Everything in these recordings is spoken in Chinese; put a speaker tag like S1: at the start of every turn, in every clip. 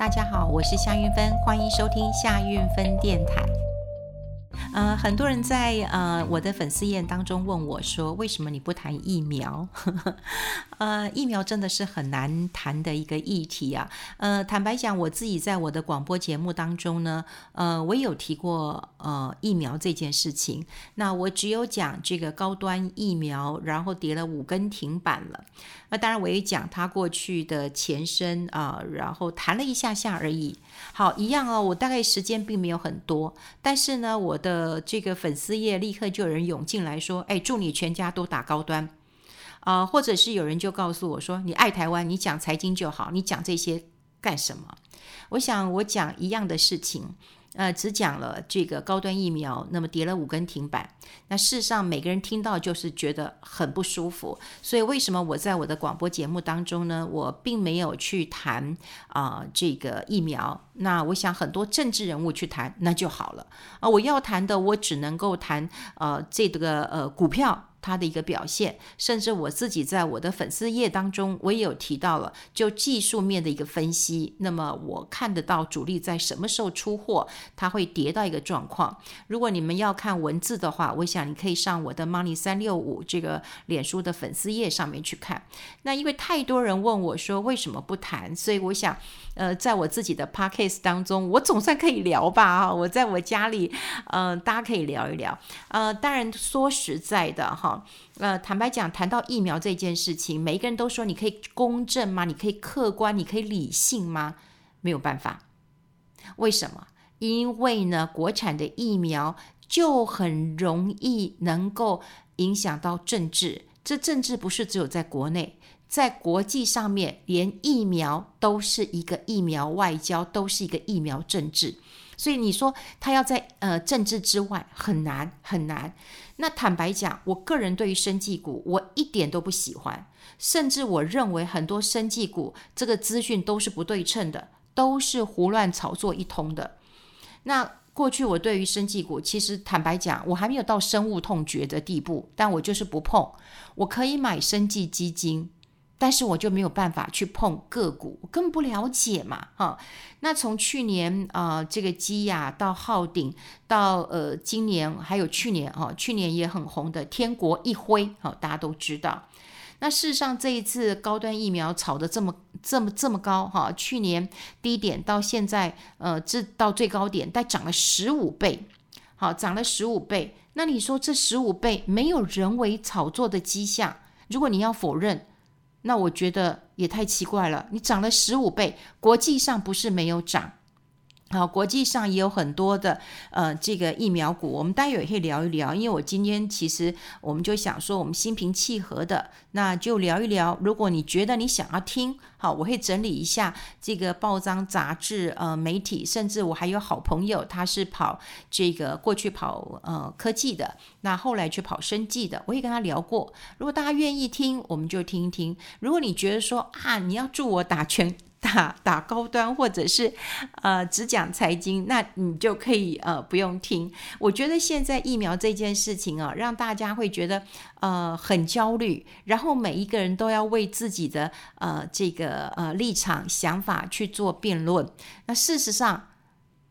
S1: 大家好，我是夏韵芬，欢迎收听夏韵芬电台。呃，很多人在呃我的粉丝页当中问我说，为什么你不谈疫苗？呃，疫苗真的是很难谈的一个议题啊。呃，坦白讲，我自己在我的广播节目当中呢，呃，我有提过呃疫苗这件事情。那我只有讲这个高端疫苗，然后跌了五根停板了。那当然，我也讲它过去的前身啊、然后谈了一下下而已。好，一样哦，我大概时间并没有很多，但是呢，我的呃这个粉丝页立刻就有人涌进来说：“哎，祝你全家都打高端啊、！”或者是有人就告诉我说：“你爱台湾，你讲财经就好，你讲这些干什么？”我想，我讲一样的事情。呃，只讲了这个高端疫苗，那么跌了五根停板。那事实上，每个人听到就是觉得很不舒服。所以，为什么我在我的广播节目当中呢，我并没有去谈啊、这个疫苗？那我想很多政治人物去谈那就好了啊、我要谈的，我只能够谈呃这个呃股票。它的一个表现，甚至我自己在我的粉丝页当中，我也有提到了，就技术面的一个分析。那么我看得到主力在什么时候出货，它会跌到一个状况。如果你们要看文字的话，我想你可以上我的 Money 三六五这个脸书的粉丝页上面去看。那因为太多人问我说为什么不谈，所以我想，呃，在我自己的 Podcast 当中，我总算可以聊吧啊！我在我家里，呃，大家可以聊一聊。呃，当然说实在的哈。呃，坦白讲，谈到疫苗这件事情，每一个人都说你可以公正吗？你可以客观？你可以理性吗？没有办法。为什么？因为呢，国产的疫苗就很容易能够影响到政治。这政治不是只有在国内，在国际上面，连疫苗都是一个疫苗外交，都是一个疫苗政治。所以你说他要在呃政治之外很难很难。那坦白讲，我个人对于生技股我一点都不喜欢，甚至我认为很多生技股这个资讯都是不对称的，都是胡乱炒作一通的。那过去我对于生技股，其实坦白讲，我还没有到深恶痛绝的地步，但我就是不碰。我可以买生技基金。但是我就没有办法去碰个股，我根本不了解嘛，哈。那从去年啊、这个基亚到浩鼎，到呃今年还有去年啊，去年也很红的天国一辉，哈，大家都知道。那事实上这一次高端疫苗炒得这么这么这么高，哈，去年低点到现在呃，这到最高点，但涨了十五倍，好，涨了十五倍。那你说这十五倍没有人为炒作的迹象？如果你要否认，那我觉得也太奇怪了，你涨了十五倍，国际上不是没有涨。好，国际上也有很多的呃，这个疫苗股，我们待会也可以聊一聊。因为我今天其实我们就想说，我们心平气和的，那就聊一聊。如果你觉得你想要听，好，我会整理一下这个报章、杂志、呃媒体，甚至我还有好朋友，他是跑这个过去跑呃科技的，那后来去跑生技的，我也跟他聊过。如果大家愿意听，我们就听一听。如果你觉得说啊，你要助我打拳。打 打高端，或者是呃只讲财经，那你就可以呃不用听。我觉得现在疫苗这件事情啊，让大家会觉得呃很焦虑，然后每一个人都要为自己的呃这个呃立场想法去做辩论。那事实上，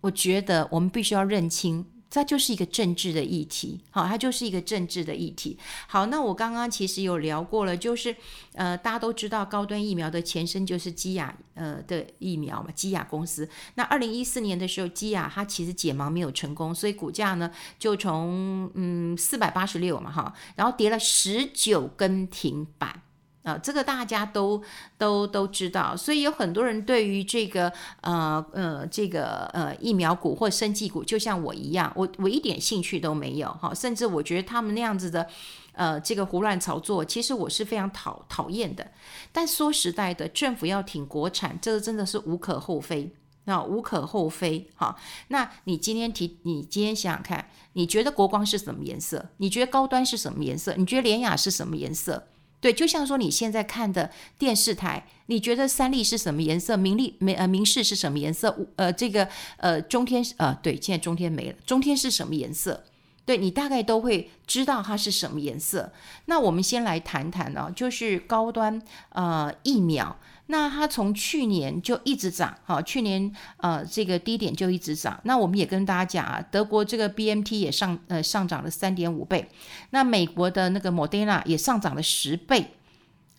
S1: 我觉得我们必须要认清。它就是一个政治的议题，好，它就是一个政治的议题。好，那我刚刚其实有聊过了，就是呃，大家都知道高端疫苗的前身就是基亚呃的疫苗嘛，基亚公司。那二零一四年的时候，基亚它其实解盲没有成功，所以股价呢就从嗯四百八十六嘛哈，然后跌了十九根停板。啊，这个大家都都都知道，所以有很多人对于这个呃呃这个呃疫苗股或生技股，就像我一样，我我一点兴趣都没有哈，甚至我觉得他们那样子的呃这个胡乱炒作，其实我是非常讨讨厌的。但说实在的，政府要挺国产，这个真的是无可厚非，那无可厚非哈。那你今天提，你今天想想看，你觉得国光是什么颜色？你觉得高端是什么颜色？你觉得联雅是什么颜色？对，就像说你现在看的电视台，你觉得三立是什么颜色？明立明呃明视是什么颜色？呃，这个呃中天呃对，现在中天没了，中天是什么颜色？对，你大概都会知道它是什么颜色。那我们先来谈谈呢、就是高端呃疫苗。那它从去年就一直涨，哈，去年呃这个低点就一直涨。那我们也跟大家讲啊，德国这个 BMT 也上呃上涨了三点五倍，那美国的那个 Moderna 也上涨了十倍。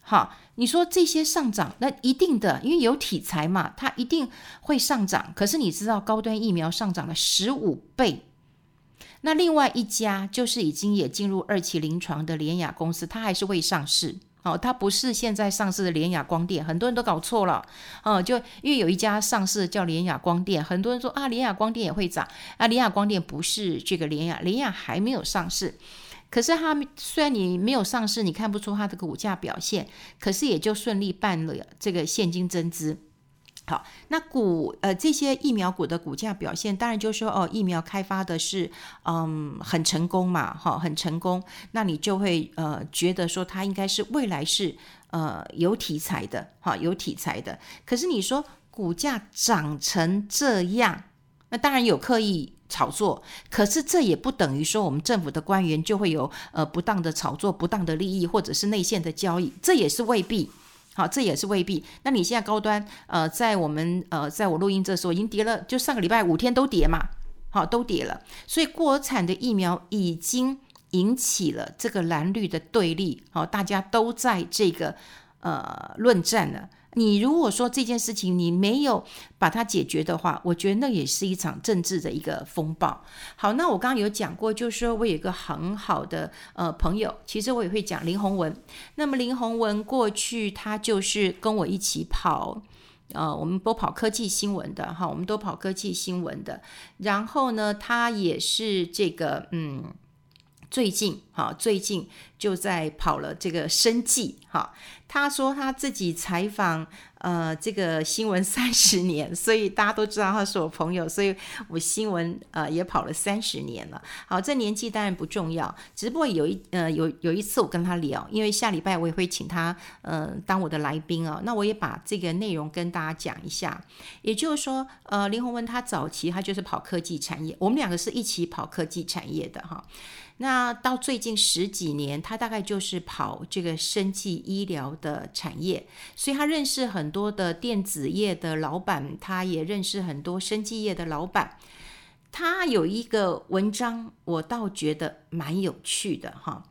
S1: 好，你说这些上涨，那一定的，因为有题材嘛，它一定会上涨。可是你知道高端疫苗上涨了十五倍，那另外一家就是已经也进入二期临床的联亚公司，它还是未上市。哦，它不是现在上市的联雅光电，很多人都搞错了。哦，就因为有一家上市叫联雅光电，很多人说啊，联雅光电也会涨啊，联雅光电不是这个联雅，联雅还没有上市。可是它虽然你没有上市，你看不出它的股价表现，可是也就顺利办了这个现金增资。好，那股呃这些疫苗股的股价表现，当然就说哦，疫苗开发的是嗯很成功嘛，哈、很成功，那你就会呃觉得说它应该是未来是呃有题材的，哈、有题材的。可是你说股价涨成这样，那当然有刻意炒作，可是这也不等于说我们政府的官员就会有呃不当的炒作、不当的利益或者是内线的交易，这也是未必。好，这也是未必。那你现在高端，呃，在我们呃，在我录音这时候已经跌了，就上个礼拜五天都跌嘛，好，都跌了。所以国产的疫苗已经引起了这个蓝绿的对立，好，大家都在这个呃论战了。你如果说这件事情你没有把它解决的话，我觉得那也是一场政治的一个风暴。好，那我刚刚有讲过，就是说我有一个很好的呃朋友，其实我也会讲林宏文。那么林宏文过去他就是跟我一起跑，呃，我们都跑科技新闻的哈，我们都跑科技新闻的。然后呢，他也是这个嗯。最近，哈，最近就在跑了这个生计，哈。他说他自己采访，呃，这个新闻三十年，所以大家都知道他是我朋友，所以我新闻呃也跑了三十年了。好，这年纪当然不重要，只不过有一呃有有一次我跟他聊，因为下礼拜我也会请他呃当我的来宾啊，那我也把这个内容跟大家讲一下。也就是说，呃，林宏文他早期他就是跑科技产业，我们两个是一起跑科技产业的哈。那到最近十几年，他大概就是跑这个生技医疗的产业，所以他认识很多的电子业的老板，他也认识很多生技业的老板。他有一个文章，我倒觉得蛮有趣的哈。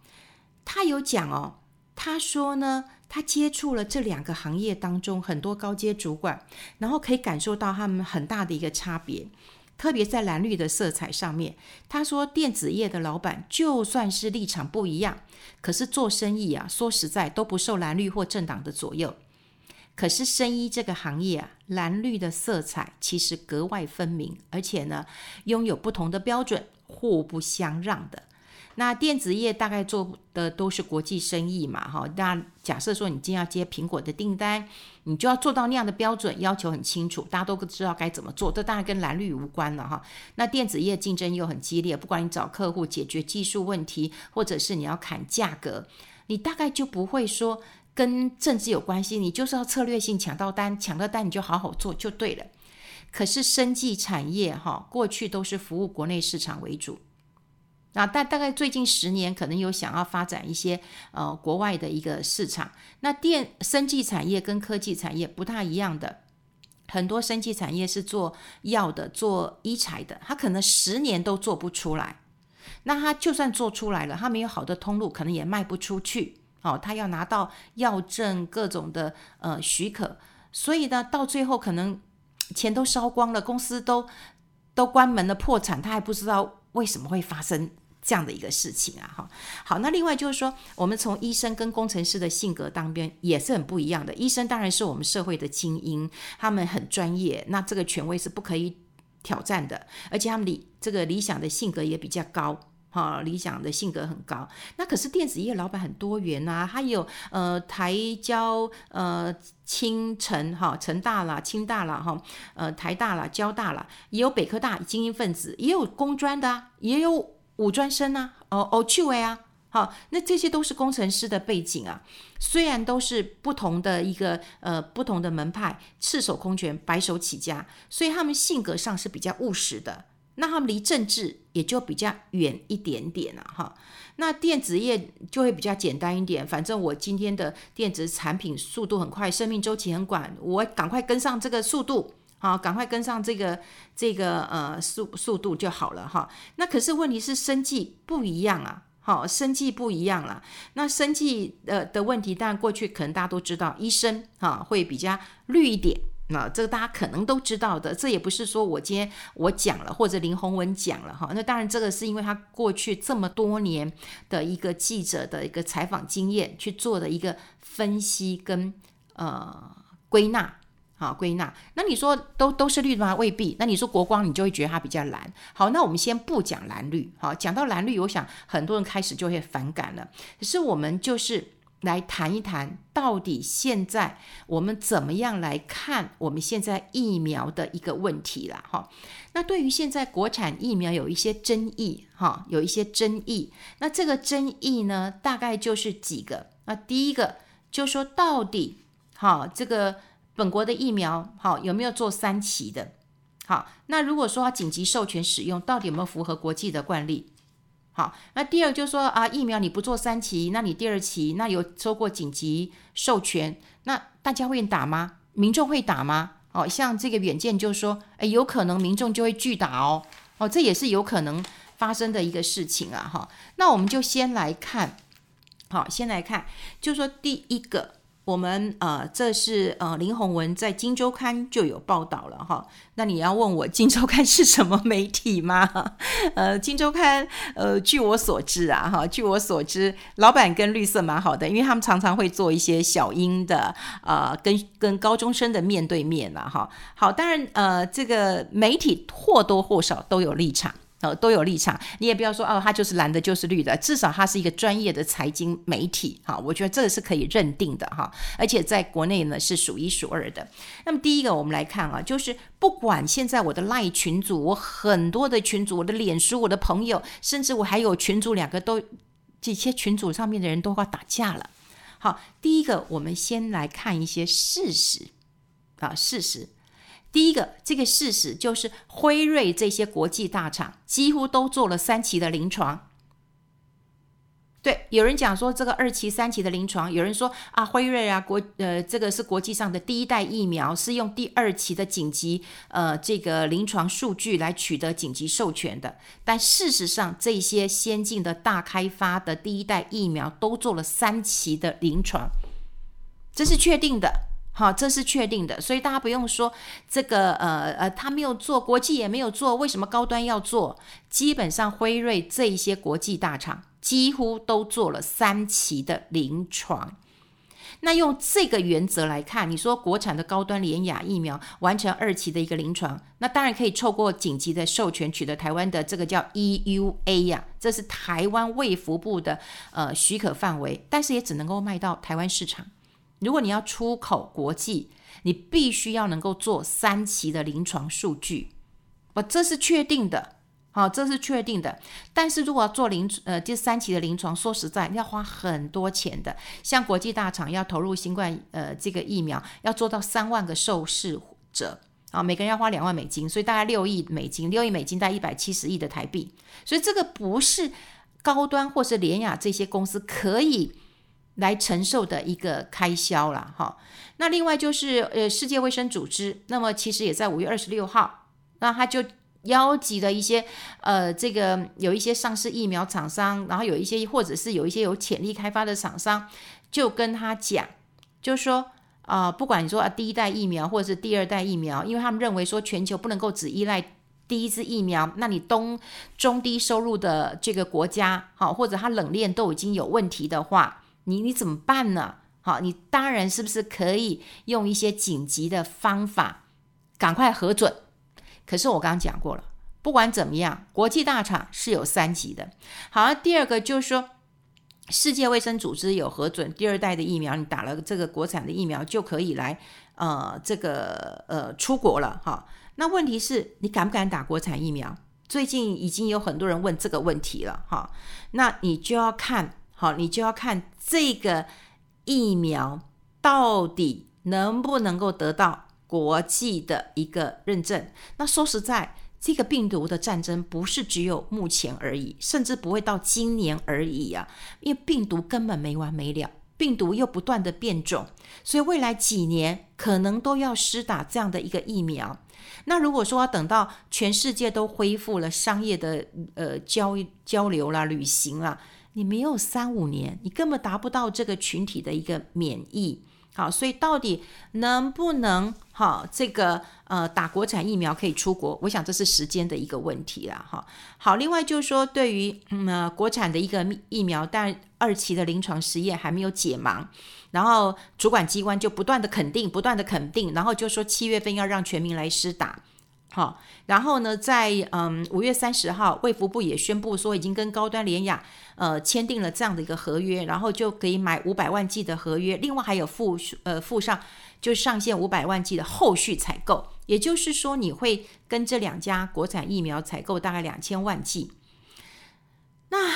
S1: 他有讲哦，他说呢，他接触了这两个行业当中很多高阶主管，然后可以感受到他们很大的一个差别。特别在蓝绿的色彩上面，他说电子业的老板就算是立场不一样，可是做生意啊，说实在都不受蓝绿或政党的左右。可是生意这个行业啊，蓝绿的色彩其实格外分明，而且呢，拥有不同的标准，互不相让的。那电子业大概做的都是国际生意嘛，哈。那假设说你今天要接苹果的订单，你就要做到那样的标准，要求很清楚，大家都知道该怎么做。这当然跟蓝绿无关了，哈。那电子业竞争又很激烈，不管你找客户解决技术问题，或者是你要砍价格，你大概就不会说跟政治有关系，你就是要策略性抢到单，抢到单你就好好做就对了。可是生技产业哈，过去都是服务国内市场为主。那大大概最近十年，可能有想要发展一些呃国外的一个市场。那电生技产业跟科技产业不大一样的，很多生技产业是做药的、做医材的，它可能十年都做不出来。那它就算做出来了，它没有好的通路，可能也卖不出去。哦，它要拿到药证各种的呃许可，所以呢，到最后可能钱都烧光了，公司都都关门了、破产，他还不知道。为什么会发生这样的一个事情啊？哈，好，那另外就是说，我们从医生跟工程师的性格当边也是很不一样的。医生当然是我们社会的精英，他们很专业，那这个权威是不可以挑战的，而且他们理这个理想的性格也比较高。哈，理想的性格很高。那可是电子业老板很多元呐、啊，还有呃台交呃清城哈成大啦、清大啦哈呃台大啦、交大啦，也有北科大精英分子，也有工专的、也有五专生啊，哦哦趣味啊，好，那这些都是工程师的背景啊。虽然都是不同的一个呃不同的门派，赤手空拳白手起家，所以他们性格上是比较务实的。那他们离政治也就比较远一点点了哈。那电子业就会比较简单一点，反正我今天的电子产品速度很快，生命周期很短，我赶快跟上这个速度，好，赶快跟上这个这个呃速速度就好了哈。那可是问题是生计不一样啊。好，生计不一样了。那生计呃的问题，当然过去可能大家都知道，医生哈会比较绿一点。那这个大家可能都知道的，这也不是说我今天我讲了，或者林宏文讲了哈。那当然这个是因为他过去这么多年的一个记者的一个采访经验去做的一个分析跟呃归纳。好，归纳。那你说都都是绿的吗？未必。那你说国光，你就会觉得它比较蓝。好，那我们先不讲蓝绿。好，讲到蓝绿，我想很多人开始就会反感了。可是我们就是来谈一谈，到底现在我们怎么样来看我们现在疫苗的一个问题了。哈，那对于现在国产疫苗有一些争议，哈，有一些争议。那这个争议呢，大概就是几个。那第一个就说到底，哈，这个。本国的疫苗好，有没有做三期的？好，那如果说它紧急授权使用，到底有没有符合国际的惯例？好，那第二就是说啊，疫苗你不做三期，那你第二期那有收过紧急授权，那大家会打吗？民众会打吗？哦，像这个远见就说，诶，有可能民众就会拒打哦，哦，这也是有可能发生的一个事情啊，哈。那我们就先来看，好，先来看，就说第一个。我们呃，这是呃林宏文在《金周刊》就有报道了哈。那你要问我《金周刊》是什么媒体吗？呃，《金周刊》呃，据我所知啊哈，据我所知，老板跟绿色蛮好的，因为他们常常会做一些小英的啊、跟跟高中生的面对面了哈。好，当然呃，这个媒体或多或少都有立场。呃，都有立场，你也不要说哦，他就是蓝的，就是绿的，至少他是一个专业的财经媒体，哈，我觉得这个是可以认定的，哈，而且在国内呢是数一数二的。那么第一个，我们来看啊，就是不管现在我的赖群组，我很多的群组，我的脸书，我的朋友，甚至我还有群组两个都，这些群组上面的人都要打架了。好，第一个，我们先来看一些事实，啊，事实。第一个，这个事实就是辉瑞这些国际大厂几乎都做了三期的临床。对，有人讲说这个二期、三期的临床，有人说啊，辉瑞啊，国呃，这个是国际上的第一代疫苗，是用第二期的紧急呃这个临床数据来取得紧急授权的。但事实上，这些先进的大开发的第一代疫苗都做了三期的临床，这是确定的。好，这是确定的，所以大家不用说这个呃呃，他没有做，国际也没有做，为什么高端要做？基本上辉瑞这一些国际大厂几乎都做了三期的临床。那用这个原则来看，你说国产的高端联亚疫苗完成二期的一个临床，那当然可以透过紧急的授权取得台湾的这个叫 EUA 呀、这是台湾卫福部的呃许可范围，但是也只能够卖到台湾市场。如果你要出口国际，你必须要能够做三期的临床数据，我这是确定的，好，这是确定的。但是如果要做临呃第三期的临床，说实在要花很多钱的。像国际大厂要投入新冠呃这个疫苗，要做到三万个受试者啊，每个人要花两万美金，所以大概六亿美金，六亿美金大概一百七十亿的台币，所以这个不是高端或是联雅这些公司可以。来承受的一个开销了哈，那另外就是呃世界卫生组织，那么其实也在五月二十六号，那他就邀集了一些呃这个有一些上市疫苗厂商，然后有一些或者是有一些有潜力开发的厂商，就跟他讲，就说啊、不管你说啊第一代疫苗或者是第二代疫苗，因为他们认为说全球不能够只依赖第一支疫苗，那你东中低收入的这个国家，好或者它冷链都已经有问题的话。你你怎么办呢？好，你当然是不是可以用一些紧急的方法，赶快核准？可是我刚刚讲过了，不管怎么样，国际大厂是有三级的。好，第二个就是说，世界卫生组织有核准第二代的疫苗，你打了这个国产的疫苗就可以来呃这个呃出国了哈。那问题是你敢不敢打国产疫苗？最近已经有很多人问这个问题了哈。那你就要看。好，你就要看这个疫苗到底能不能够得到国际的一个认证。那说实在，这个病毒的战争不是只有目前而已，甚至不会到今年而已啊！因为病毒根本没完没了，病毒又不断的变种，所以未来几年可能都要施打这样的一个疫苗。那如果说要等到全世界都恢复了商业的呃交交流啦、旅行啦，你没有三五年，你根本达不到这个群体的一个免疫。好，所以到底能不能哈这个呃打国产疫苗可以出国？我想这是时间的一个问题啦。哈，好，另外就是说对于嗯、国产的一个疫苗，但二期的临床实验还没有解盲，然后主管机关就不断的肯定，不断的肯定，然后就说七月份要让全民来施打。好，然后呢，在嗯五月三十号，卫福部也宣布说已经跟高端联雅呃签订了这样的一个合约，然后就可以买五百万剂的合约，另外还有附呃附上就上线五百万剂的后续采购，也就是说你会跟这两家国产疫苗采购大概两千万剂。那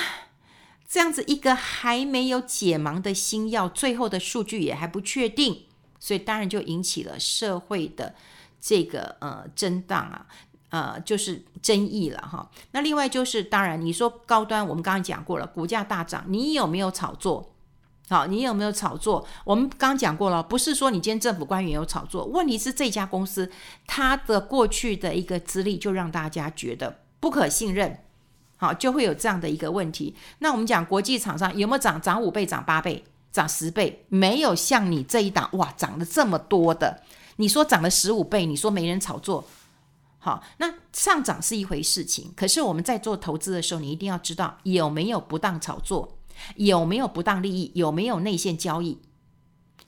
S1: 这样子一个还没有解盲的新药，最后的数据也还不确定，所以当然就引起了社会的。这个呃，震荡啊，呃，就是争议了哈。那另外就是，当然你说高端，我们刚刚讲过了，股价大涨，你有没有炒作？好，你有没有炒作？我们刚刚讲过了，不是说你今天政府官员有炒作，问题是这家公司它的过去的一个资历就让大家觉得不可信任，好，就会有这样的一个问题。那我们讲国际厂商有没有涨？涨五倍、涨八倍、涨十倍？没有像你这一档哇，涨了这么多的。你说涨了十五倍，你说没人炒作，好，那上涨是一回事情。可是我们在做投资的时候，你一定要知道有没有不当炒作，有没有不当利益，有没有内线交易，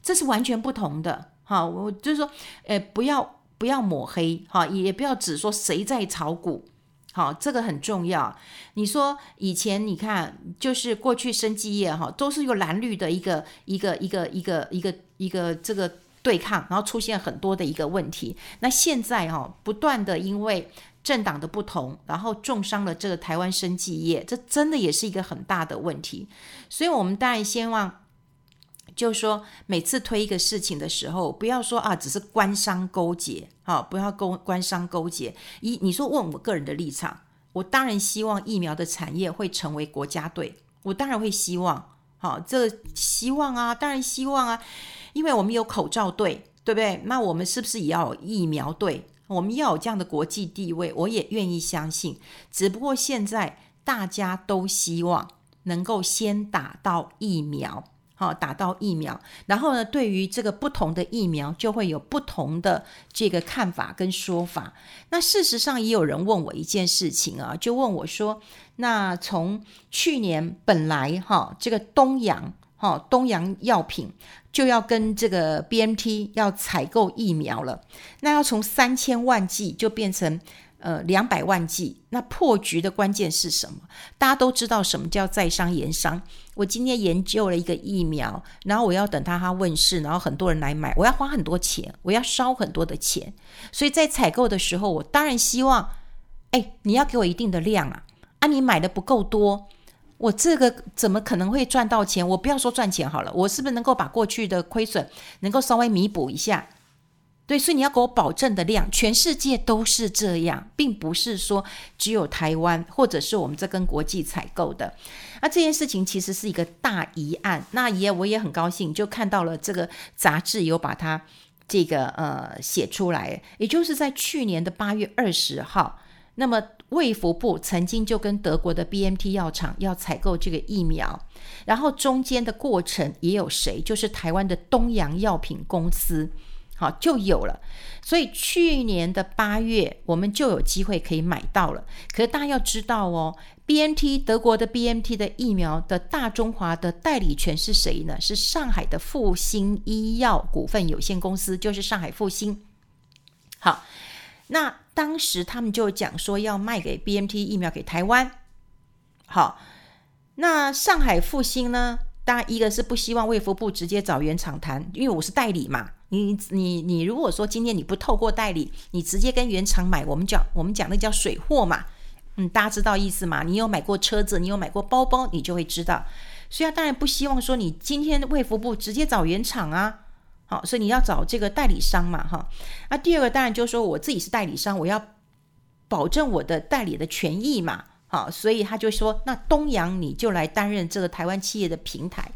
S1: 这是完全不同的。好，我就是说，呃，不要不要抹黑，哈，也不要只说谁在炒股，好，这个很重要。你说以前你看，就是过去生技业哈，都是一个蓝绿的一个一个一个一个一个一个这个。对抗，然后出现很多的一个问题。那现在哈、哦，不断的因为政党的不同，然后重伤了这个台湾生技业，这真的也是一个很大的问题。所以，我们当然希望，就是说每次推一个事情的时候，不要说啊，只是官商勾结，好，不要勾官商勾结。一，你说问我个人的立场，我当然希望疫苗的产业会成为国家队，我当然会希望，好，这希望啊，当然希望啊。因为我们有口罩队，对不对？那我们是不是也要有疫苗队？我们要有这样的国际地位，我也愿意相信。只不过现在大家都希望能够先打到疫苗，好，打到疫苗。然后呢，对于这个不同的疫苗，就会有不同的这个看法跟说法。那事实上，也有人问我一件事情啊，就问我说：那从去年本来哈，这个东阳好，东洋药品就要跟这个 BNT 要采购疫苗了，那要从三千万剂就变成呃两百万剂，那破局的关键是什么？大家都知道什么叫在商言商。我今天研究了一个疫苗，然后我要等它它问世，然后很多人来买，我要花很多钱，我要烧很多的钱，所以在采购的时候，我当然希望，哎，你要给我一定的量啊，啊，你买的不够多。我这个怎么可能会赚到钱？我不要说赚钱好了，我是不是能够把过去的亏损能够稍微弥补一下？对，所以你要给我保证的量，全世界都是这样，并不是说只有台湾或者是我们这跟国际采购的。那这件事情其实是一个大疑案。那也我也很高兴，就看到了这个杂志有把它这个呃写出来，也就是在去年的八月二十号，那么。卫福部曾经就跟德国的 BMT 药厂要采购这个疫苗，然后中间的过程也有谁？就是台湾的东洋药品公司，好，就有了。所以去年的八月，我们就有机会可以买到了。可是大家要知道哦，BMT 德国的 BMT 的疫苗的大中华的代理权是谁呢？是上海的复星医药股份有限公司，就是上海复星。好。那当时他们就讲说要卖给 BMT 疫苗给台湾，好，那上海复星呢？当然一个是不希望卫福部直接找原厂谈，因为我是代理嘛。你你你如果说今天你不透过代理，你直接跟原厂买，我们讲我们讲那叫水货嘛。嗯，大家知道意思吗？你有买过车子，你有买过包包，你就会知道。所以他当然不希望说你今天卫福部直接找原厂啊。好，所以你要找这个代理商嘛，哈。那第二个当然就是说，我自己是代理商，我要保证我的代理的权益嘛，好，所以他就说，那东阳你就来担任这个台湾企业的平台。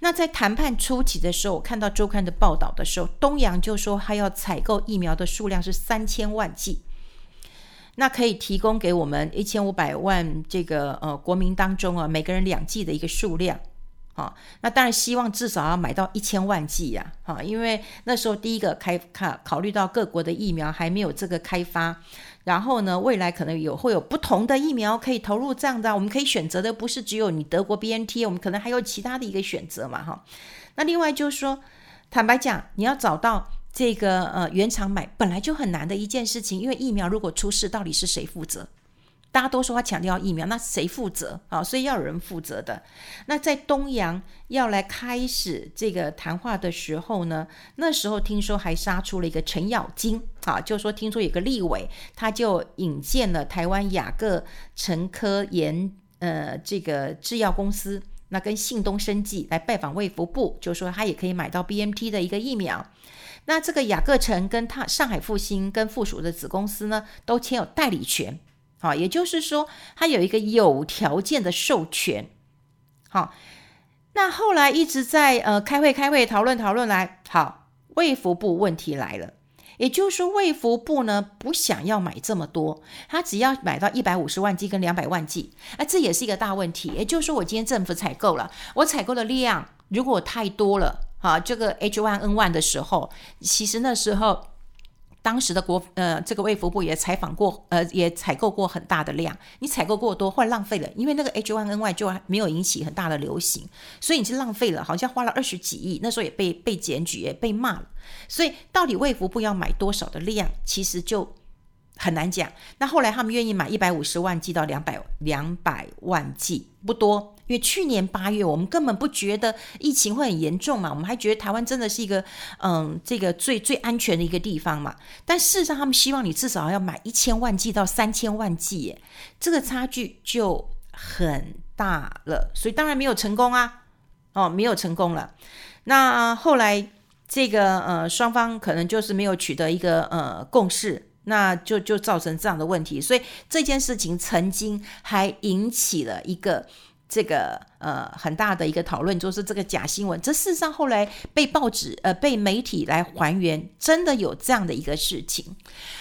S1: 那在谈判初期的时候，我看到周刊的报道的时候，东阳就说他要采购疫苗的数量是三千万剂，那可以提供给我们一千五百万这个呃国民当中啊，每个人两剂的一个数量。好，那当然希望至少要买到一千万剂呀，哈，因为那时候第一个开考考虑到各国的疫苗还没有这个开发，然后呢，未来可能有会有不同的疫苗可以投入这样的，我们可以选择的不是只有你德国 BNT，我们可能还有其他的一个选择嘛，哈。那另外就是说，坦白讲，你要找到这个呃原厂买本来就很难的一件事情，因为疫苗如果出事，到底是谁负责？大家都说他强调疫苗，那谁负责啊？所以要有人负责的。那在东阳要来开始这个谈话的时候呢，那时候听说还杀出了一个程咬金啊，就说听说有个立委，他就引荐了台湾雅各成科研呃这个制药公司，那跟信东生技来拜访卫福部，就说他也可以买到 BMT 的一个疫苗。那这个雅各陈跟他上海复兴跟附属的子公司呢，都签有代理权。好，也就是说，他有一个有条件的授权。好，那后来一直在呃开会、开会讨论、讨论来，好，卫福部问题来了，也就是说，卫福部呢不想要买这么多，他只要买到一百五十万剂跟两百万剂，啊，这也是一个大问题。也就是说，我今天政府采购了，我采购的量如果太多了，好，这个 H one N one 的时候，其实那时候。当时的国呃，这个卫福部也采访过，呃，也采购过很大的量。你采购过多，或者浪费了，因为那个 H1N1 就没有引起很大的流行，所以你是浪费了，好像花了二十几亿，那时候也被被检举，也被骂了。所以到底卫福部要买多少的量，其实就很难讲。那后来他们愿意买一百五十万剂到两百两百万剂，不多。因为去年八月，我们根本不觉得疫情会很严重嘛，我们还觉得台湾真的是一个嗯，这个最最安全的一个地方嘛。但事实上，他们希望你至少要买一千万剂到三千万剂，耶，这个差距就很大了。所以当然没有成功啊，哦，没有成功了。那后来这个呃，双方可能就是没有取得一个呃共识，那就就造成这样的问题。所以这件事情曾经还引起了一个。这个呃很大的一个讨论，就是这个假新闻。这事实上后来被报纸呃被媒体来还原，真的有这样的一个事情。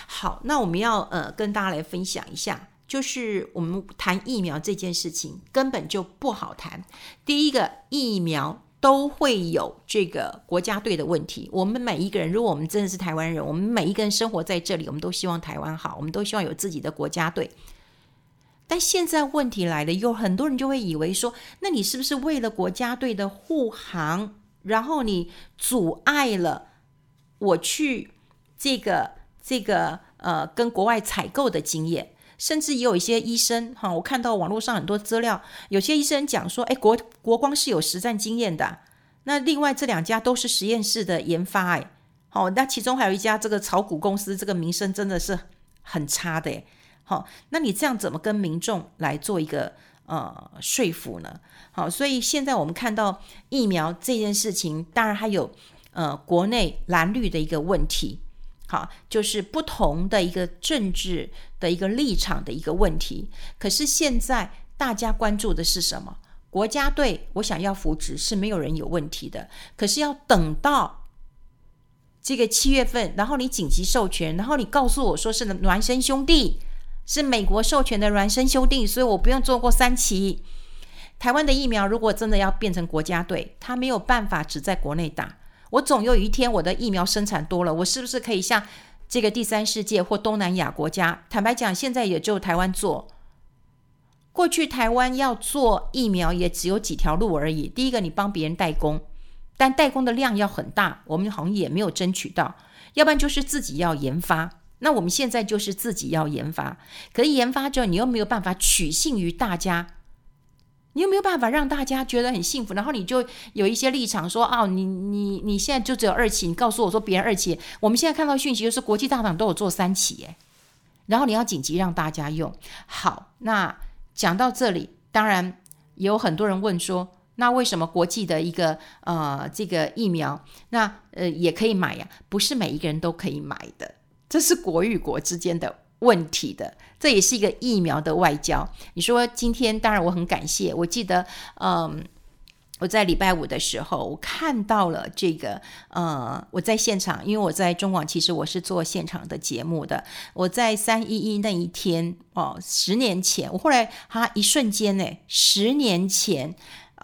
S1: 好，那我们要呃跟大家来分享一下，就是我们谈疫苗这件事情根本就不好谈。第一个，疫苗都会有这个国家队的问题。我们每一个人，如果我们真的是台湾人，我们每一个人生活在这里，我们都希望台湾好，我们都希望有自己的国家队。但现在问题来了，有很多人就会以为说，那你是不是为了国家队的护航，然后你阻碍了我去这个这个呃跟国外采购的经验？甚至也有一些医生哈，我看到网络上很多资料，有些医生讲说，哎，国国光是有实战经验的，那另外这两家都是实验室的研发，哎，好，那其中还有一家这个炒股公司，这个名声真的是很差的，哎。好，那你这样怎么跟民众来做一个呃说服呢？好，所以现在我们看到疫苗这件事情，当然还有呃国内蓝绿的一个问题，好，就是不同的一个政治的一个立场的一个问题。可是现在大家关注的是什么？国家队，我想要扶植是没有人有问题的，可是要等到这个七月份，然后你紧急授权，然后你告诉我说是孪生兄弟。是美国授权的孪生兄弟，所以我不用做过三期。台湾的疫苗如果真的要变成国家队，它没有办法只在国内打。我总有一天我的疫苗生产多了，我是不是可以像这个第三世界或东南亚国家？坦白讲，现在也就台湾做。过去台湾要做疫苗也只有几条路而已。第一个，你帮别人代工，但代工的量要很大，我们好像也没有争取到。要不然就是自己要研发。那我们现在就是自己要研发，可是研发之后，你又没有办法取信于大家，你又没有办法让大家觉得很幸福，然后你就有一些立场说：哦，你你你现在就只有二期，你告诉我说别人二期，我们现在看到讯息就是国际大厂都有做三期，哎，然后你要紧急让大家用。好，那讲到这里，当然有很多人问说，那为什么国际的一个呃这个疫苗，那呃也可以买呀？不是每一个人都可以买的。这是国与国之间的问题的。这也是一个疫苗的外交。你说今天，当然我很感谢，我记得，嗯。我在礼拜五的时候，我看到了这个，呃，我在现场，因为我在中广，其实我是做现场的节目的。我在三一一那一天，哦，十年前，我后来哈一瞬间呢，十年前，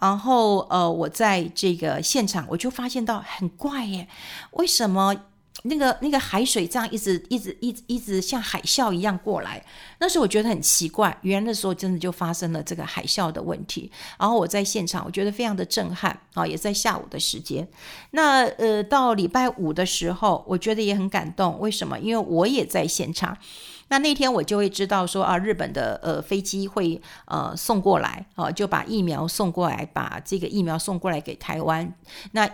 S1: 然后呃，我在这个现场，我就发现到很怪耶，为什么？那个那个海水这样一直一直一直一直像海啸一样过来，那时候我觉得很奇怪。原来那时候真的就发生了这个海啸的问题。然后我在现场，我觉得非常的震撼啊，也在下午的时间。那呃，到礼拜五的时候，我觉得也很感动。为什么？因为我也在现场。那那天我就会知道说啊，日本的呃飞机会呃送过来啊，就把疫苗送过来，把这个疫苗送过来给台湾。那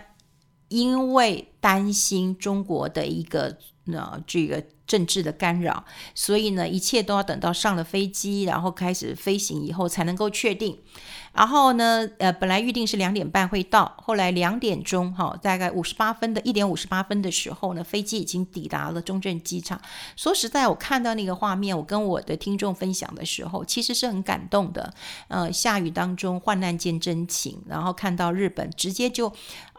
S1: 因为担心中国的一个呃这个政治的干扰，所以呢，一切都要等到上了飞机，然后开始飞行以后才能够确定。然后呢，呃，本来预定是两点半会到，后来两点钟，哈，大概五十八分的一点五十八分的时候呢，飞机已经抵达了中正机场。说实在，我看到那个画面，我跟我的听众分享的时候，其实是很感动的。呃，下雨当中，患难见真情，然后看到日本直接就，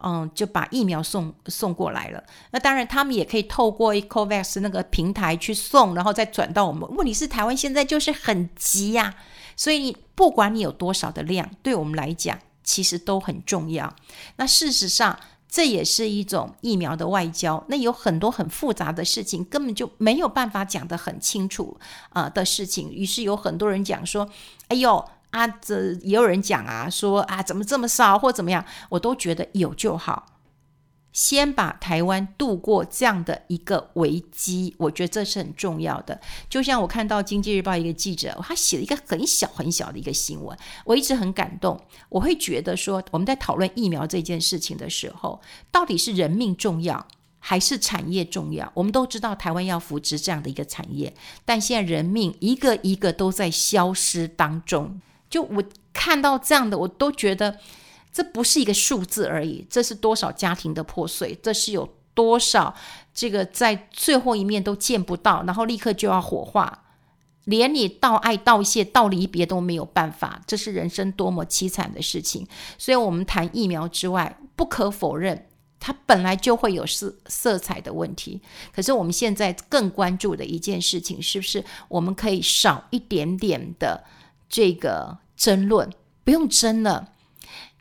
S1: 嗯，就把疫苗送送过来了。那当然，他们也可以透过 COVAX 那个平台去送，然后再转到我们。问题是，台湾现在就是很急呀。所以，不管你有多少的量，对我们来讲，其实都很重要。那事实上，这也是一种疫苗的外交。那有很多很复杂的事情，根本就没有办法讲得很清楚啊、的事情。于是有很多人讲说：“哎呦啊，这也有人讲啊，说啊，怎么这么少或怎么样？”我都觉得有就好。先把台湾度过这样的一个危机，我觉得这是很重要的。就像我看到《经济日报》一个记者，他写了一个很小很小的一个新闻，我一直很感动。我会觉得说，我们在讨论疫苗这件事情的时候，到底是人命重要还是产业重要？我们都知道台湾要扶持这样的一个产业，但现在人命一个一个都在消失当中。就我看到这样的，我都觉得。这不是一个数字而已，这是多少家庭的破碎，这是有多少这个在最后一面都见不到，然后立刻就要火化，连你道爱、道谢、道离别都没有办法，这是人生多么凄惨的事情。所以，我们谈疫苗之外，不可否认，它本来就会有色色彩的问题。可是，我们现在更关注的一件事情，是不是我们可以少一点点的这个争论，不用争了。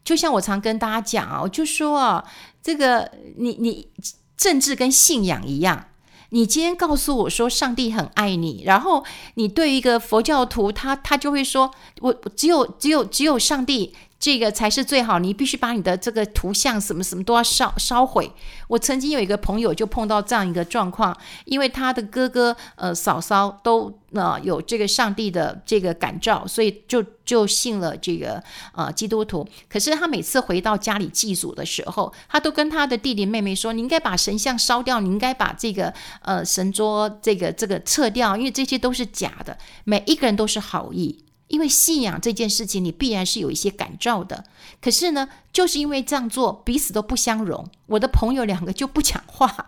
S1: 就像我常跟大家讲啊，我就说啊，这个你你政治跟信仰一样，你今天告诉我说上帝很爱你，然后你对一个佛教徒，他他就会说，我只有只有只有上帝。这个才是最好，你必须把你的这个图像什么什么都要烧烧毁。我曾经有一个朋友就碰到这样一个状况，因为他的哥哥呃嫂嫂都呃有这个上帝的这个感召，所以就就信了这个呃基督徒。可是他每次回到家里祭祖的时候，他都跟他的弟弟妹妹说：“你应该把神像烧掉，你应该把这个呃神桌这个这个撤掉，因为这些都是假的。”每一个人都是好意。因为信仰这件事情，你必然是有一些感召的。可是呢，就是因为这样做，彼此都不相容。我的朋友两个就不讲话，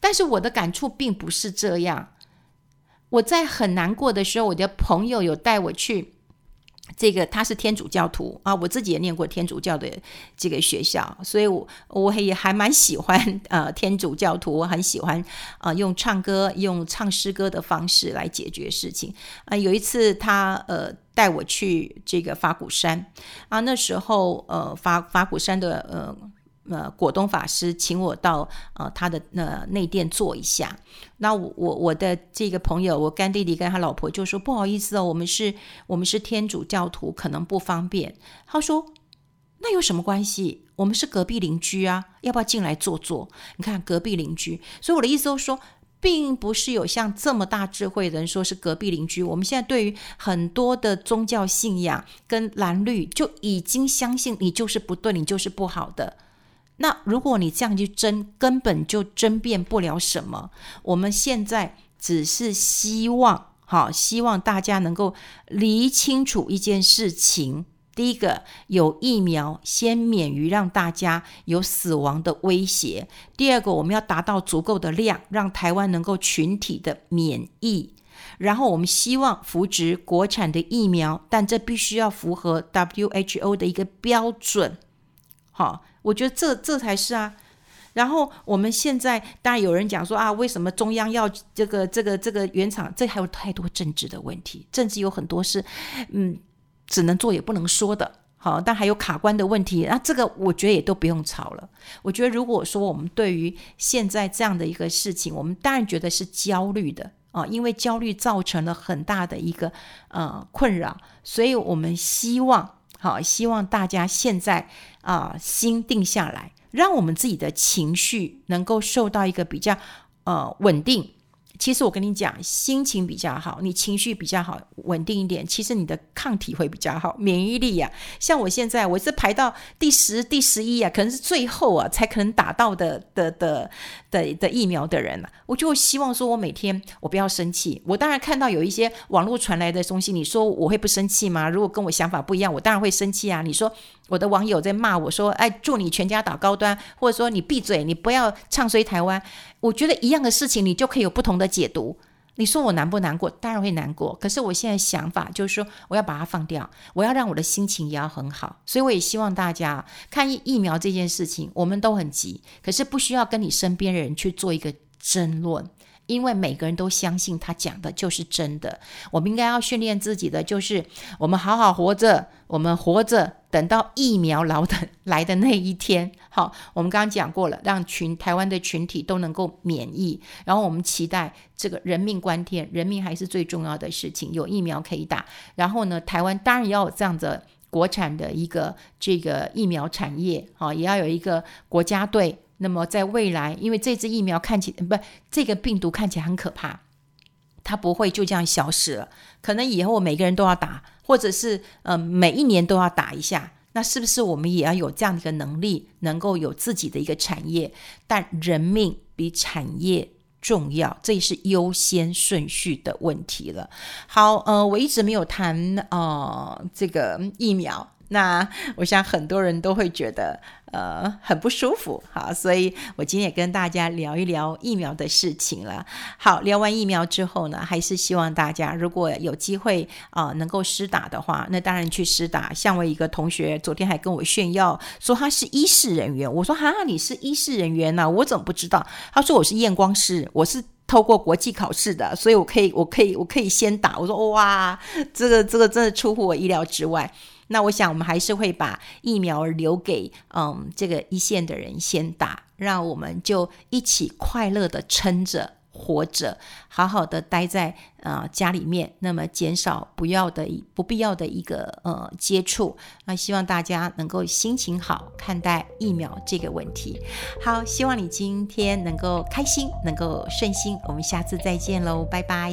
S1: 但是我的感触并不是这样。我在很难过的时候，我的朋友有带我去。这个他是天主教徒啊，我自己也念过天主教的这个学校，所以我我也还蛮喜欢 呃天主教徒，我很喜欢啊、用唱歌用唱诗歌的方式来解决事情啊、有一次他呃带我去这个法鼓山啊，那时候呃法法鼓山的呃。呃，果东法师请我到呃他的呃内殿坐一下。那我我我的这个朋友，我干弟弟跟他老婆就说不好意思哦，我们是我们是天主教徒，可能不方便。他说那有什么关系？我们是隔壁邻居啊，要不要进来坐坐？你看隔壁邻居，所以我的意思就是说，并不是有像这么大智慧的人说是隔壁邻居。我们现在对于很多的宗教信仰跟蓝绿，就已经相信你就是不对，你就是不好的。那如果你这样去争，根本就争辩不了什么。我们现在只是希望，好，希望大家能够理清楚一件事情。第一个，有疫苗，先免于让大家有死亡的威胁。第二个，我们要达到足够的量，让台湾能够群体的免疫。然后我们希望扶植国产的疫苗，但这必须要符合 WHO 的一个标准。好，我觉得这这才是啊。然后我们现在当然有人讲说啊，为什么中央要这个这个这个原厂？这还有太多政治的问题，政治有很多是嗯，只能做也不能说的。好，但还有卡关的问题，那这个我觉得也都不用吵了。我觉得如果说我们对于现在这样的一个事情，我们当然觉得是焦虑的啊，因为焦虑造成了很大的一个呃困扰，所以我们希望好，希望大家现在啊心定下来，让我们自己的情绪能够受到一个比较呃稳定。其实我跟你讲，心情比较好，你情绪比较好，稳定一点，其实你的抗体会比较好，免疫力呀、像我现在，我是排到第十、第十一啊，可能是最后啊才可能打到的的的的的疫苗的人了、我就希望说，我每天我不要生气。我当然看到有一些网络传来的东西，你说我会不生气吗？如果跟我想法不一样，我当然会生气啊。你说。我的网友在骂我说：“哎，祝你全家倒高端，或者说你闭嘴，你不要唱衰台湾。”我觉得一样的事情，你就可以有不同的解读。你说我难不难过？当然会难过。可是我现在想法就是说，我要把它放掉，我要让我的心情也要很好。所以我也希望大家看疫疫苗这件事情，我们都很急，可是不需要跟你身边的人去做一个争论。因为每个人都相信他讲的就是真的，我们应该要训练自己的就是我们好好活着，我们活着，等到疫苗来的来的那一天。好，我们刚刚讲过了，让群台湾的群体都能够免疫，然后我们期待这个人命关天，人命还是最重要的事情，有疫苗可以打。然后呢，台湾当然要有这样的国产的一个这个疫苗产业，好，也要有一个国家队。那么在未来，因为这支疫苗看起不，这个病毒看起来很可怕，它不会就这样消失了。可能以后每个人都要打，或者是呃每一年都要打一下。那是不是我们也要有这样的一个能力，能够有自己的一个产业？但人命比产业重要，这也是优先顺序的问题了。好，呃，我一直没有谈呃这个疫苗。那我想很多人都会觉得呃很不舒服，好，所以我今天也跟大家聊一聊疫苗的事情了。好，聊完疫苗之后呢，还是希望大家如果有机会啊、能够施打的话，那当然去施打。像我一个同学昨天还跟我炫耀说他是医事人员，我说哈，你是医事人员呐、我怎么不知道？他说我是验光师，我是透过国际考试的，所以我可以我可以我可以先打。我说哇，这个这个真的出乎我意料之外。那我想，我们还是会把疫苗留给嗯这个一线的人先打，让我们就一起快乐的撑着活着，好好的待在啊、呃、家里面，那么减少不要的不必要的一个呃接触。那希望大家能够心情好看待疫苗这个问题。好，希望你今天能够开心，能够顺心。我们下次再见喽，拜拜。